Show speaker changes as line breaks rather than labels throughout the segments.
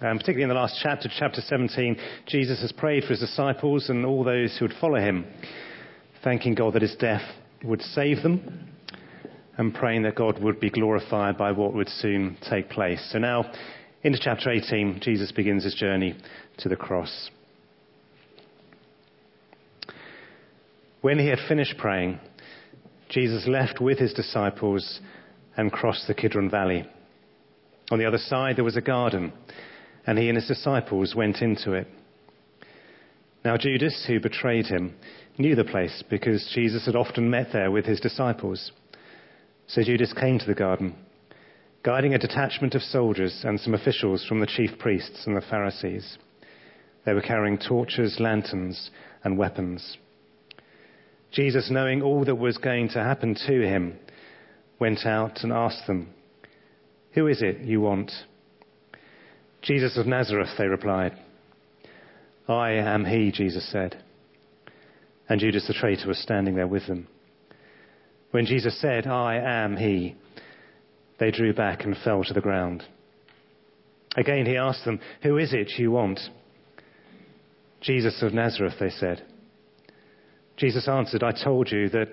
Um, particularly in the last chapter, chapter 17, Jesus has prayed for his disciples and all those who would follow him, thanking God that his death would save them and praying that God would be glorified by what would soon take place. So now, into chapter 18, Jesus begins his journey to the cross. When he had finished praying, Jesus left with his disciples and crossed the Kidron Valley. On the other side, there was a garden and he and his disciples went into it. Now, Judas, who betrayed him, knew the place because Jesus had often met there with his disciples. So Judas came to the garden, guiding a detachment of soldiers and some officials from the chief priests and the Pharisees. They were carrying torches, lanterns, and weapons. Jesus, knowing all that was going to happen to him, went out and asked them, Who is it you want? Jesus of Nazareth, they replied. I am he, Jesus said. And Judas the traitor was standing there with them. When Jesus said, I am he, they drew back and fell to the ground. Again he asked them, Who is it you want? Jesus of Nazareth, they said. Jesus answered, I told you that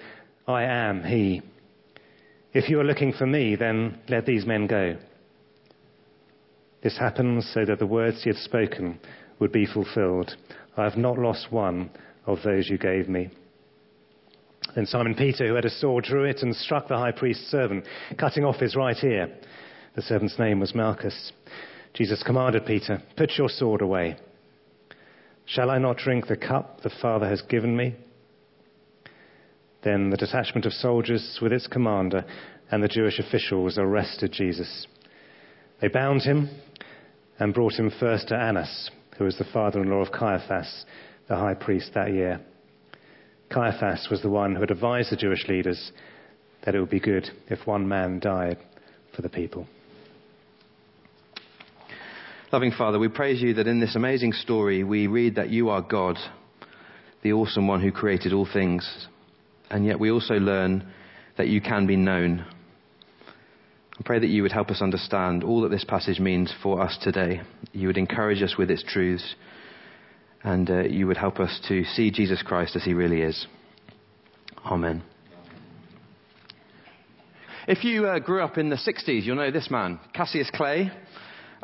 I am he. If you are looking for me, then let these men go. This happens so that the words he had spoken would be fulfilled. I have not lost one of those you gave me. Then Simon Peter, who had a sword, drew it and struck the high priest's servant, cutting off his right ear. The servant's name was Malchus. Jesus commanded Peter, Put your sword away. Shall I not drink the cup the Father has given me? Then the detachment of soldiers with its commander and the Jewish officials arrested Jesus. They bound him and brought him first to Annas, who was the father in law of Caiaphas, the high priest that year. Caiaphas was the one who had advised the Jewish leaders that it would be good if one man died for the people.
Loving Father, we praise you that in this amazing story we read that you are God, the awesome one who created all things, and yet we also learn that you can be known. I pray that you would help us understand all that this passage means for us today. You would encourage us with its truths, and uh, you would help us to see Jesus Christ as he really is. Amen. If you uh, grew up in the 60s, you'll know this man, Cassius Clay,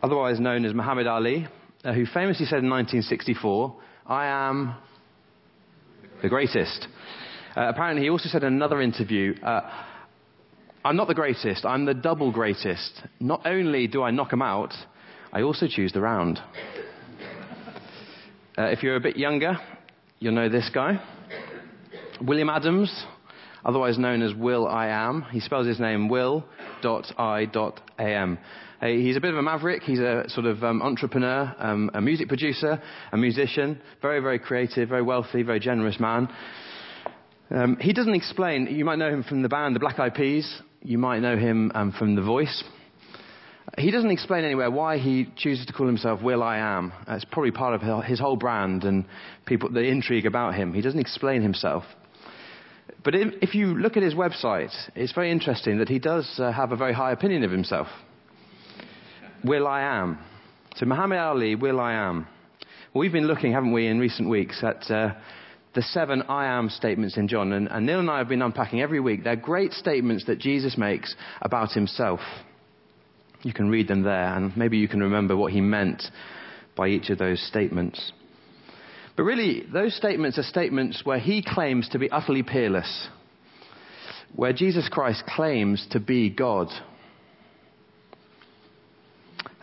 otherwise known as Muhammad Ali, uh, who famously said in 1964, I am the greatest. Uh, apparently, he also said in another interview, uh, I'm not the greatest, I'm the double greatest. Not only do I knock them out, I also choose the round. Uh, if you're a bit younger, you'll know this guy. William Adams, otherwise known as Will I Am. He spells his name Will. I. Will.I.am. he's a bit of a maverick. He's a sort of um, entrepreneur, um, a music producer, a musician, very, very creative, very wealthy, very generous man. Um, he doesn't explain, you might know him from the band, the Black Eyed Peas. You might know him um, from The Voice. He doesn't explain anywhere why he chooses to call himself Will I Am. It's probably part of his whole brand and people, the intrigue about him. He doesn't explain himself. But if, you look at his website, it's very interesting that he does uh, have a very high opinion of himself. Will I Am. So Muhammad Ali, Will I Am. Well, we've been looking, haven't we, in recent weeks at uh, the seven I am statements in John. And, and Neil and I have been unpacking every week. They're great statements that Jesus makes about himself. You can read them there, and maybe you can remember what he meant by each of those statements. But really, those statements are statements where he claims to be utterly peerless, where Jesus Christ claims to be God.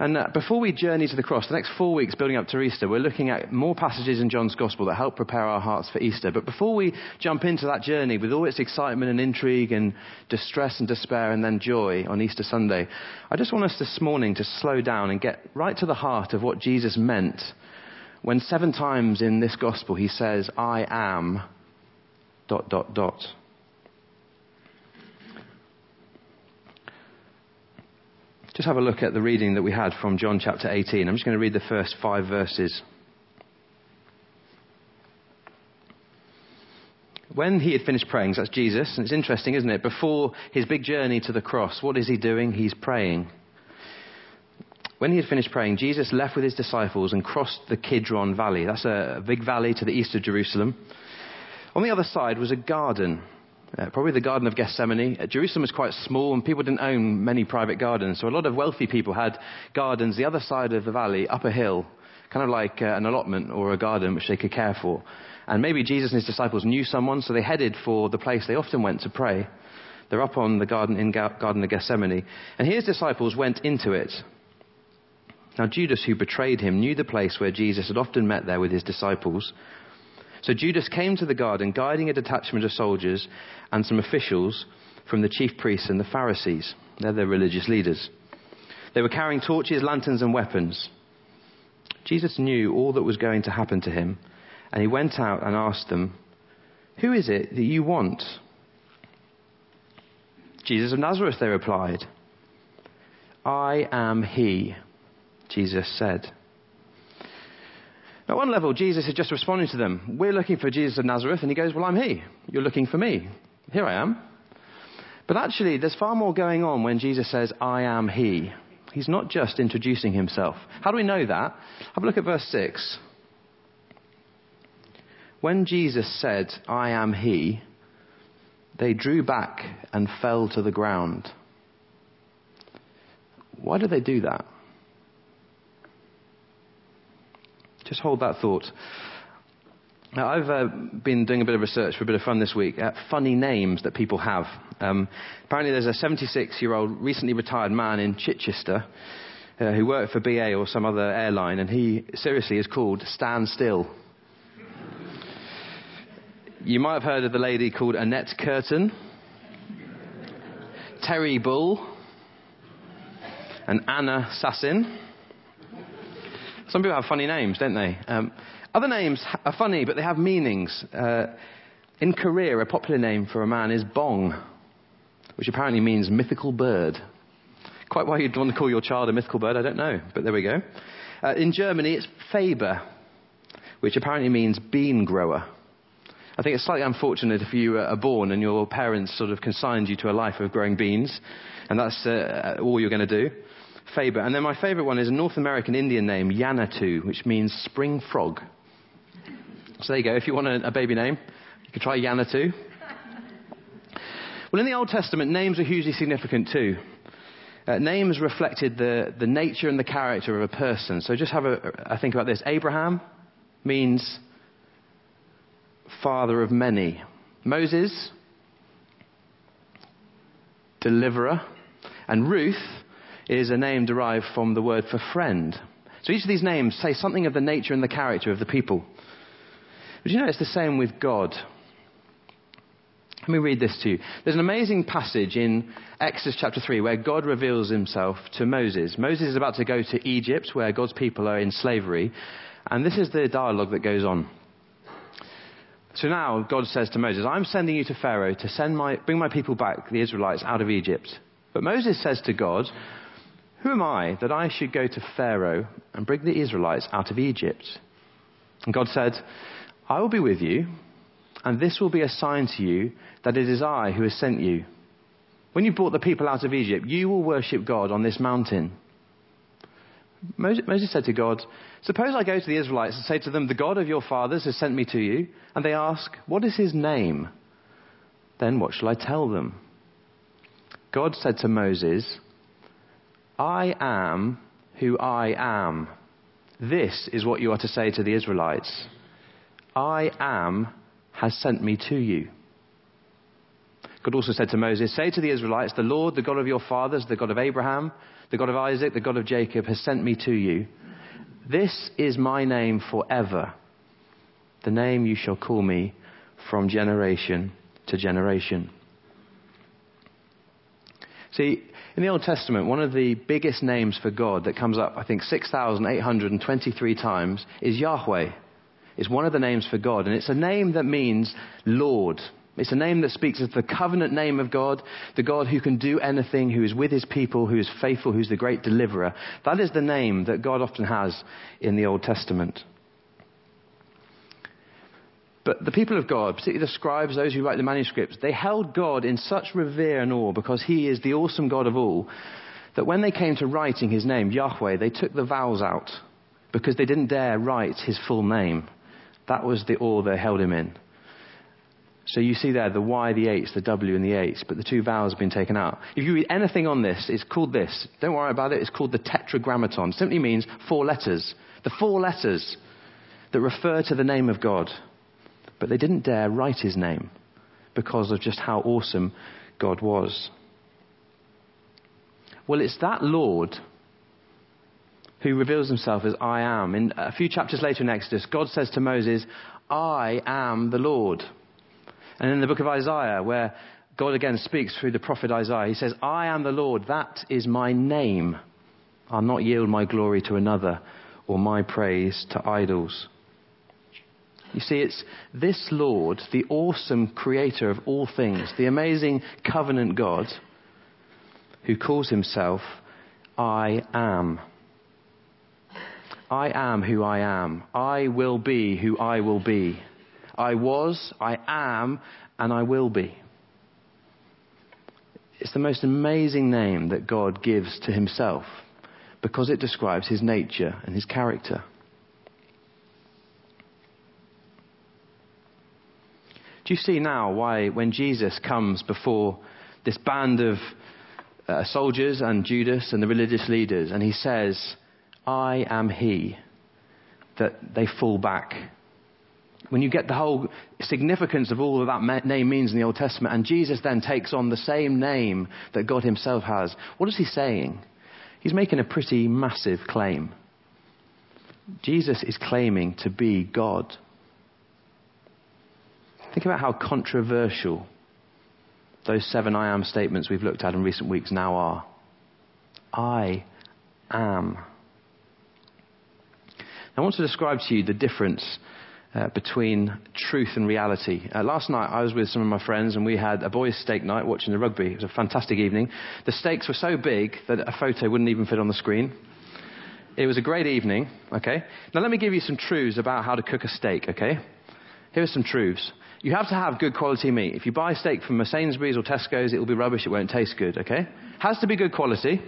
And uh, before we journey to the cross, the next four weeks building up to Easter, we're looking at more passages in John's Gospel that help prepare our hearts for Easter. But before we jump into that journey with all its excitement and intrigue and distress and despair and then joy on Easter Sunday, I just want us this morning to slow down and get right to the heart of what Jesus meant when seven times in this Gospel he says, I am dot, dot, dot. Just have a look at the reading that we had from John chapter 18. I'm just going to read the first five verses. When he had finished praying, so that's Jesus, and it's interesting, isn't it? Before his big journey to the cross, what is he doing? He's praying. when he had finished praying, Jesus left with his disciples and crossed the Kidron Valley. That's a big valley to the east of Jerusalem. On the other side was a garden, uh, probably the Garden of Gethsemane. Uh, Jerusalem was quite small and people didn't own many private gardens, so a lot of wealthy people had gardens the other side of the valley, up a hill, kind of like uh, an allotment or a garden which they could care for. And maybe Jesus and his disciples knew someone, so they headed for the place they often went to pray. They're up on the garden in Garden of Gethsemane. And his disciples went into it. Now, Judas, who betrayed him, knew the place where Jesus had often met there with his disciples. So Judas came to the garden, guiding a detachment of soldiers and some officials from the chief priests and the Pharisees. They're their religious leaders. They were carrying torches, lanterns, and weapons. Jesus knew all that was going to happen to him, and he went out and asked them, Who is it that you want? Jesus of Nazareth, they replied. I am he. Jesus said. At one level, Jesus is just responding to them. We're looking for Jesus of Nazareth, and he goes, Well, I'm he. You're looking for me. Here I am. But actually, there's far more going on when Jesus says, I am he. He's not just introducing himself. How do we know that? Have a look at verse 6. When Jesus said, I am he, they drew back and fell to the ground. Why did they do that? Just hold that thought. Now, I've uh, been doing a bit of research for a bit of fun this week at funny names that people have. Um, apparently, there's a 76 year old recently retired man in Chichester uh, who worked for BA or some other airline, and he seriously is called Stand Still. You might have heard of the lady called Annette Curtin, Terry Bull, and Anna Sassin. Some people have funny names, don't they? Um, other names are funny, but they have meanings. Uh, in Korea, a popular name for a man is Bong, which apparently means mythical bird. Quite why you'd want to call your child a mythical bird, I don't know, but there we go. Uh, in Germany, it's Faber, which apparently means bean grower. I think it's slightly unfortunate if you are born and your parents sort of consigned you to a life of growing beans, and that's uh, all you're going to do. Faber. And then my favorite one is a North American Indian name, Yanatu, which means spring frog. So there you go. If you want a, a baby name, you can try Yanatu. Well, in the Old Testament, names are hugely significant too. Uh, names reflected the, the nature and the character of a person. So just have a, a think about this. Abraham means father of many. Moses, deliverer. And Ruth is a name derived from the word for friend. So each of these names say something of the nature and the character of the people. But you know it's the same with God. Let me read this to you. There's an amazing passage in Exodus chapter 3 where God reveals himself to Moses. Moses is about to go to Egypt where God's people are in slavery. And this is the dialogue that goes on. So now God says to Moses, I'm sending you to Pharaoh to send my, bring my people back, the Israelites, out of Egypt. But Moses says to God, who am I that I should go to Pharaoh and bring the Israelites out of Egypt? And God said, I will be with you, and this will be a sign to you that it is I who has sent you. When you brought the people out of Egypt, you will worship God on this mountain. Moses said to God, Suppose I go to the Israelites and say to them, The God of your fathers has sent me to you, and they ask, What is his name? Then what shall I tell them? God said to Moses, I am who I am. This is what you are to say to the Israelites I am has sent me to you. God also said to Moses, Say to the Israelites, The Lord, the God of your fathers, the God of Abraham, the God of Isaac, the God of Jacob, has sent me to you. This is my name forever, the name you shall call me from generation to generation. See, in the Old Testament, one of the biggest names for God that comes up, I think, 6,823 times is Yahweh. It's one of the names for God, and it's a name that means Lord. It's a name that speaks of the covenant name of God, the God who can do anything, who is with his people, who is faithful, who's the great deliverer. That is the name that God often has in the Old Testament. But the people of God, particularly the scribes, those who write the manuscripts, they held God in such revere and awe because he is the awesome God of all, that when they came to writing his name, Yahweh, they took the vowels out because they didn't dare write his full name. That was the awe they held him in. So you see there the Y, the H, the W, and the H, but the two vowels have been taken out. If you read anything on this, it's called this. Don't worry about it. It's called the Tetragrammaton. It simply means four letters. The four letters that refer to the name of God. But they didn't dare write his name because of just how awesome God was. Well, it's that Lord who reveals himself as I am. In a few chapters later in Exodus, God says to Moses, I am the Lord. And in the book of Isaiah, where God again speaks through the prophet Isaiah, he says, I am the Lord, that is my name. I'll not yield my glory to another or my praise to idols. You see, it's this Lord, the awesome creator of all things, the amazing covenant God, who calls himself I am. I am who I am. I will be who I will be. I was, I am, and I will be. It's the most amazing name that God gives to himself because it describes his nature and his character. Do you see now why, when Jesus comes before this band of uh, soldiers and Judas and the religious leaders, and he says, I am he, that they fall back when you get the whole significance of all that that name means in the Old Testament, and Jesus then takes on the same name that God Himself has, what is He saying? He's making a pretty massive claim. Jesus is claiming to be God. Think about how controversial those seven I am statements we've looked at in recent weeks now are. I am. I want to describe to you the difference uh, between truth and reality. Uh, last night I was with some of my friends and we had a boys' steak night watching the rugby. It was a fantastic evening. The steaks were so big that a photo wouldn't even fit on the screen. It was a great evening, okay? Now let me give you some truths about how to cook a steak, okay? Here are some truths. You have to have good quality meat. If you buy steak from a Sainsbury's or Tesco's, it will be rubbish, it won't taste good, okay? Has to be good quality.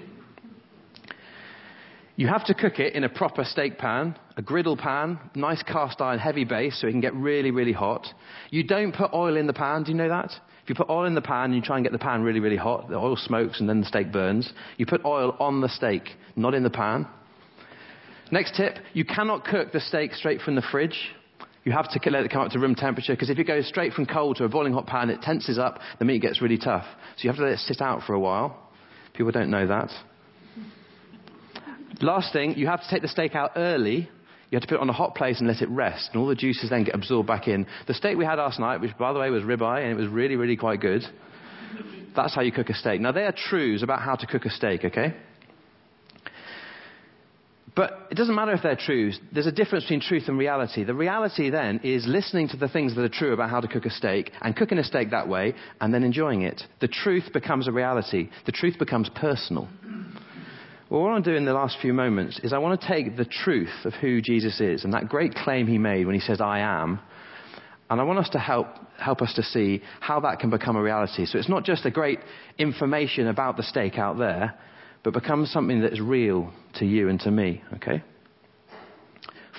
You have to cook it in a proper steak pan, a griddle pan, nice cast iron heavy base so it can get really, really hot. You don't put oil in the pan, do you know that? If you put oil in the pan and you try and get the pan really, really hot, the oil smokes and then the steak burns. You put oil on the steak, not in the pan. Next tip, you cannot cook the steak straight from the fridge. You have to let it come up to room temperature because if it goes straight from cold to a boiling hot pan, it tenses up, the meat gets really tough. So you have to let it sit out for a while. People don't know that. Last thing, you have to take the steak out early. You have to put it on a hot place and let it rest, and all the juices then get absorbed back in. The steak we had last night, which by the way was ribeye, and it was really, really quite good. That's how you cook a steak. Now, they are truths about how to cook a steak, okay? But it doesn't matter if they're true. There's a difference between truth and reality. The reality then is listening to the things that are true about how to cook a steak and cooking a steak that way and then enjoying it. The truth becomes a reality. The truth becomes personal. Well, what I want to do in the last few moments is I want to take the truth of who Jesus is and that great claim he made when he says, I am, and I want us to help, help us to see how that can become a reality. So it's not just a great information about the steak out there, but becomes something that is real to you and to me, okay?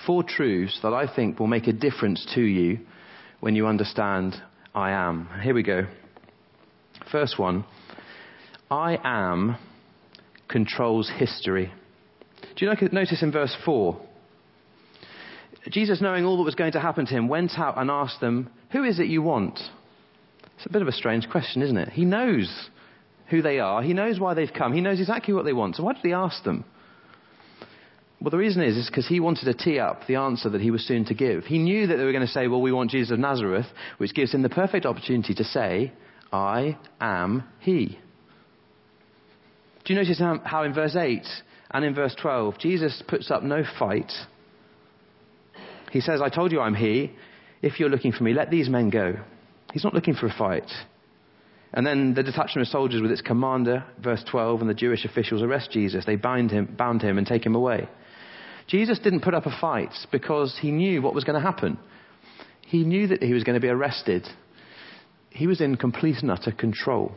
Four truths that I think will make a difference to you when you understand I am. Here we go. First one I am controls history. Do you notice in verse 4? Jesus, knowing all that was going to happen to him, went out and asked them, Who is it you want? It's a bit of a strange question, isn't it? He knows who they are, he knows why they've come, he knows exactly what they want. So why did he ask them? Well, the reason is, is because he wanted to tee up the answer that he was soon to give. He knew that they were going to say, Well, we want Jesus of Nazareth, which gives him the perfect opportunity to say, I am he. Do you notice how in verse 8 and in verse 12, Jesus puts up no fight? He says, I told you I'm he. If you're looking for me, let these men go. He's not looking for a fight. And then the detachment of soldiers with its commander, verse 12, and the Jewish officials arrest Jesus. They bind him, bound him and take him away. Jesus didn't put up a fight because he knew what was going to happen. He knew that he was going to be arrested. He was in complete and utter control.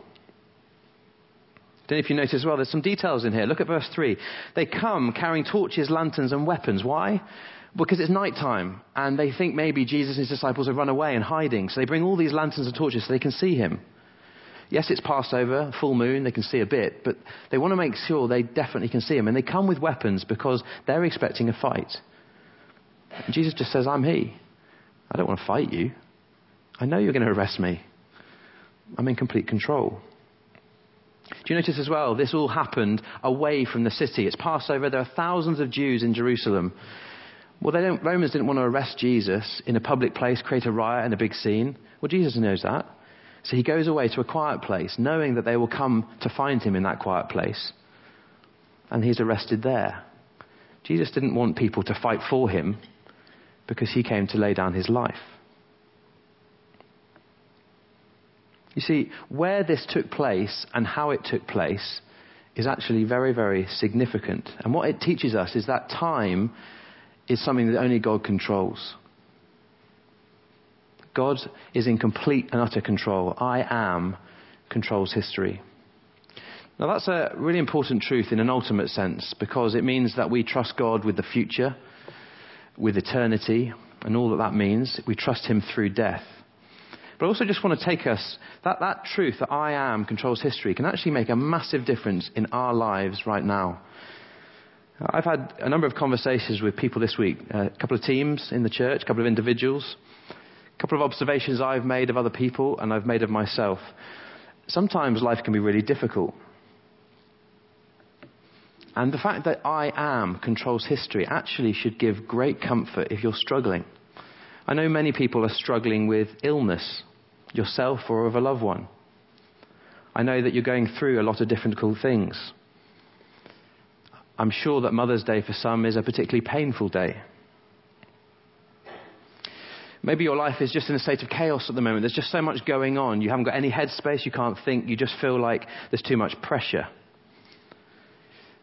Don't know if you notice as well, there's some details in here. Look at verse 3. They come carrying torches, lanterns, and weapons. Why? Because it's night time, and they think maybe Jesus and his disciples have run away and hiding. So they bring all these lanterns and torches so they can see him. Yes, it's Passover, full moon, they can see a bit, but they want to make sure they definitely can see him. And they come with weapons because they're expecting a fight. And Jesus just says, I'm he. I don't want to fight you. I know you're going to arrest me. I'm in complete control. Do you notice as well, this all happened away from the city. It's Passover. There are thousands of Jews in Jerusalem. Well, they don't, Romans didn't want to arrest Jesus in a public place, create a riot and a big scene. Well, Jesus knows that. So he goes away to a quiet place, knowing that they will come to find him in that quiet place. And he's arrested there. Jesus didn't want people to fight for him because he came to lay down his life. You see, where this took place and how it took place is actually very, very significant. And what it teaches us is that time is something that only God controls. God is in complete and utter control. I am controls history. Now, that's a really important truth in an ultimate sense because it means that we trust God with the future, with eternity, and all that that means. We trust Him through death. But I also just want to take us, that, that truth that I am controls history can actually make a massive difference in our lives right now. I've had a number of conversations with people this week, uh, a couple of teams in the church, a couple of individuals, couple of observations I've made of other people and I've made of myself. Sometimes life can be really difficult. And the fact that I am controls history actually should give great comfort if you're struggling. I know many people are struggling with illness, yourself or of a loved one. I know that you're going through a lot of difficult things. I'm sure that Mother's Day for some is a particularly painful day. Maybe your life is just in a state of chaos at the moment. There's just so much going on. You haven't got any headspace. You can't think. You just feel like there's too much pressure.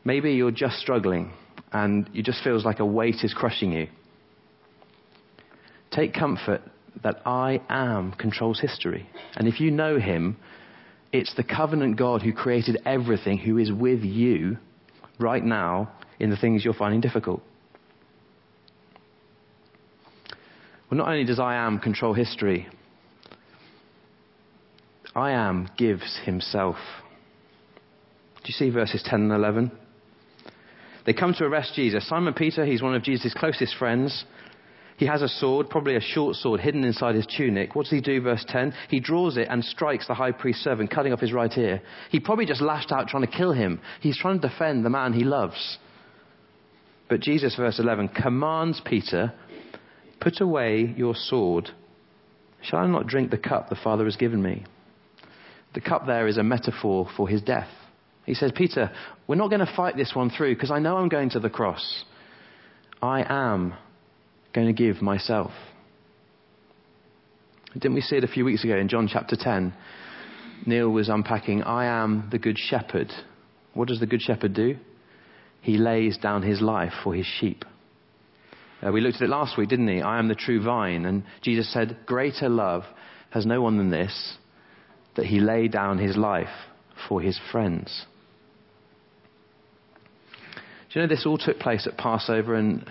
Maybe you're just struggling and it just feels like a weight is crushing you. Take comfort that I am controls history. And if you know him, it's the covenant God who created everything who is with you right now in the things you're finding difficult. Well, not only does I am control history, I am gives himself. Do you see verses 10 and 11? They come to arrest Jesus. Simon Peter, he's one of Jesus' closest friends. He has a sword, probably a short sword, hidden inside his tunic. What does he do, verse 10? He draws it and strikes the high priest's servant, cutting off his right ear. He probably just lashed out trying to kill him. He's trying to defend the man he loves. But Jesus, verse 11, commands Peter Put away your sword. Shall I not drink the cup the Father has given me? The cup there is a metaphor for his death. He says, Peter, we're not going to fight this one through because I know I'm going to the cross. I am going to give myself. Didn't we see it a few weeks ago in John chapter 10? Neil was unpacking, I am the good shepherd. What does the good shepherd do? He lays down his life for his sheep. Uh, we looked at it last week, didn't he? I am the true vine. And Jesus said, Greater love has no one than this, that he lay down his life for his friends. Do you know this all took place at Passover, and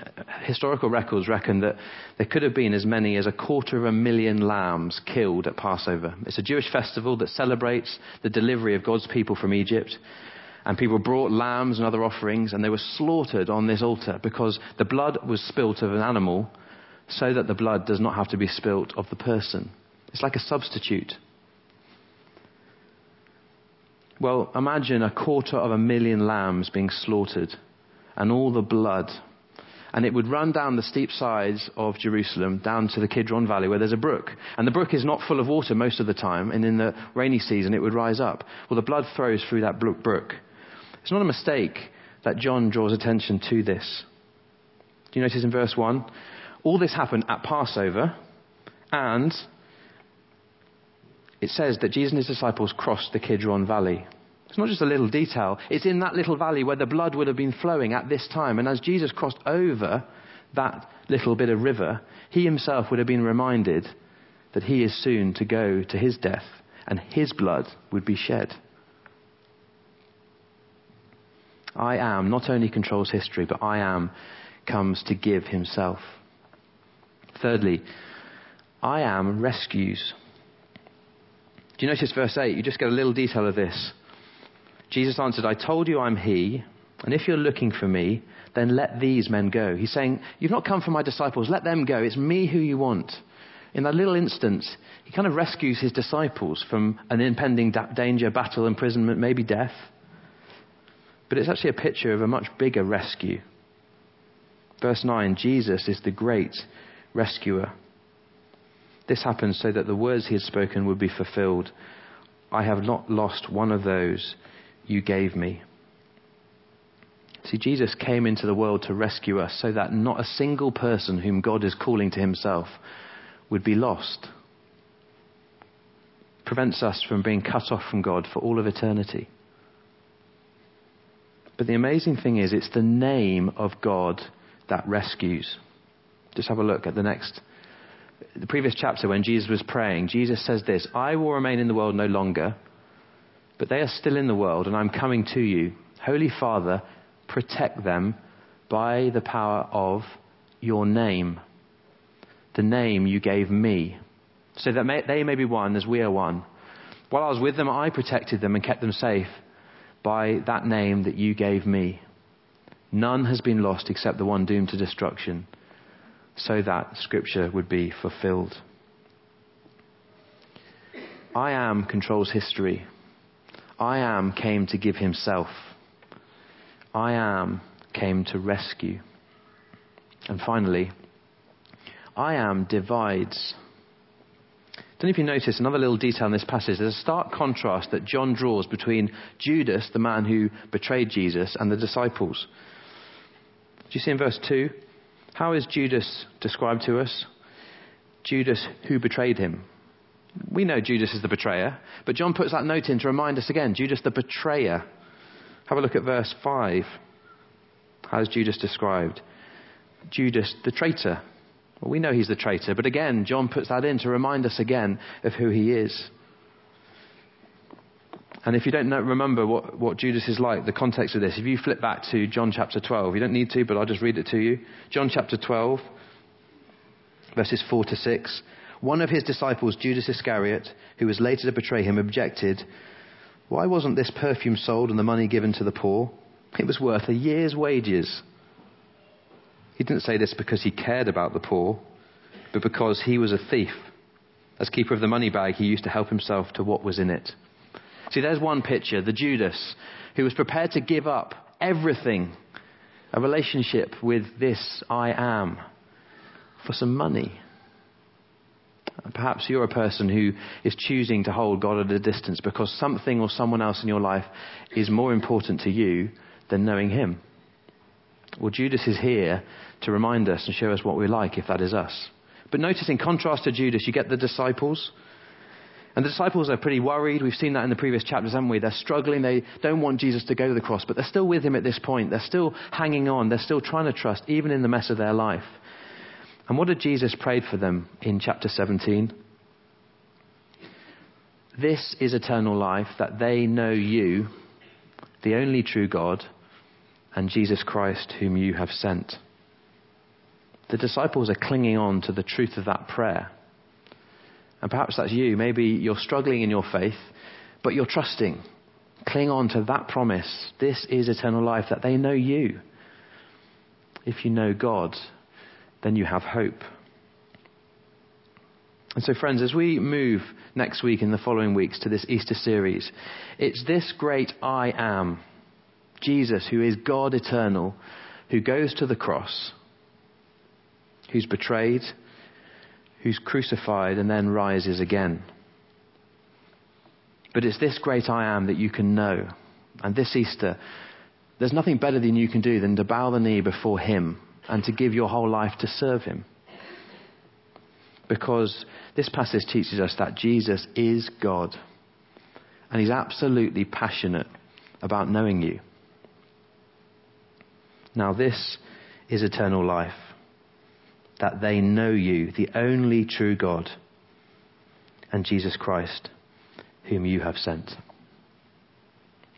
historical records reckon that there could have been as many as a quarter of a million lambs killed at Passover. It's a Jewish festival that celebrates the delivery of God's people from Egypt. And people brought lambs and other offerings, and they were slaughtered on this altar because the blood was spilt of an animal so that the blood does not have to be spilt of the person. It's like a substitute. Well, imagine a quarter of a million lambs being slaughtered and all the blood. And it would run down the steep sides of Jerusalem down to the Kidron Valley where there's a brook. And the brook is not full of water most of the time, and in the rainy season it would rise up. Well, the blood flows through that brook. It's not a mistake that John draws attention to this. Do you notice in verse 1? All this happened at Passover, and it says that Jesus and his disciples crossed the Kidron Valley. It's not just a little detail, it's in that little valley where the blood would have been flowing at this time. And as Jesus crossed over that little bit of river, he himself would have been reminded that he is soon to go to his death and his blood would be shed. I am not only controls history, but I am comes to give himself. Thirdly, I am rescues. Do you notice verse 8? You just get a little detail of this. Jesus answered, I told you I'm he, and if you're looking for me, then let these men go. He's saying, You've not come for my disciples, let them go. It's me who you want. In that little instance, he kind of rescues his disciples from an impending da- danger, battle, imprisonment, maybe death. But it's actually a picture of a much bigger rescue. Verse 9 Jesus is the great rescuer. This happens so that the words he had spoken would be fulfilled. I have not lost one of those you gave me. See, Jesus came into the world to rescue us so that not a single person whom God is calling to himself would be lost. Prevents us from being cut off from God for all of eternity. But the amazing thing is, it's the name of God that rescues. Just have a look at the next, the previous chapter when Jesus was praying. Jesus says this I will remain in the world no longer, but they are still in the world, and I'm coming to you. Holy Father, protect them by the power of your name, the name you gave me, so that may, they may be one as we are one. While I was with them, I protected them and kept them safe by that name that you gave me. None has been lost except the one doomed to destruction, so that Scripture would be fulfilled. I am controls history. I am came to give himself. I am came to rescue. And finally, I am divides. Don't know if you notice another little detail in this passage. There's a stark contrast that John draws between Judas, the man who betrayed Jesus, and the disciples. Do you see in verse 2? How is Judas described to us? Judas who betrayed him. We know Judas is the betrayer, but John puts that note in to remind us again Judas the betrayer. Have a look at verse 5. How is Judas described? Judas the traitor. Well, we know he's the traitor, but again, John puts that in to remind us again of who he is. And if you don't know, remember what, what Judas is like, the context of this, if you flip back to John chapter 12, you don't need to, but I'll just read it to you. John chapter 12, verses 4 to 6. One of his disciples, Judas Iscariot, who was later to betray him, objected, Why wasn't this perfume sold and the money given to the poor? It was worth a year's wages. He didn't say this because he cared about the poor, but because he was a thief. As keeper of the money bag, he used to help himself to what was in it. See, there's one picture the Judas who was prepared to give up everything, a relationship with this I am, for some money. Perhaps you're a person who is choosing to hold God at a distance because something or someone else in your life is more important to you than knowing Him. Well, Judas is here to remind us and show us what we're like if that is us. But notice, in contrast to Judas, you get the disciples. And the disciples are pretty worried. We've seen that in the previous chapters, haven't we? They're struggling. They don't want Jesus to go to the cross, but they're still with him at this point. They're still hanging on. They're still trying to trust, even in the mess of their life. And what did Jesus pray for them in chapter 17? This is eternal life, that they know you, the only true God, and Jesus Christ, whom you have sent. The disciples are clinging on to the truth of that prayer. And perhaps that's you. Maybe you're struggling in your faith, but you're trusting. Cling on to that promise. This is eternal life, that they know you. If you know God, then you have hope. And so, friends, as we move next week and the following weeks to this Easter series, it's this great I am, Jesus, who is God eternal, who goes to the cross, who's betrayed, who's crucified, and then rises again. But it's this great I am that you can know. And this Easter, there's nothing better than you can do than to bow the knee before Him and to give your whole life to serve Him. Because this passage teaches us that Jesus is God and He's absolutely passionate about knowing you. Now, this is eternal life that they know you, the only true God, and Jesus Christ, whom you have sent.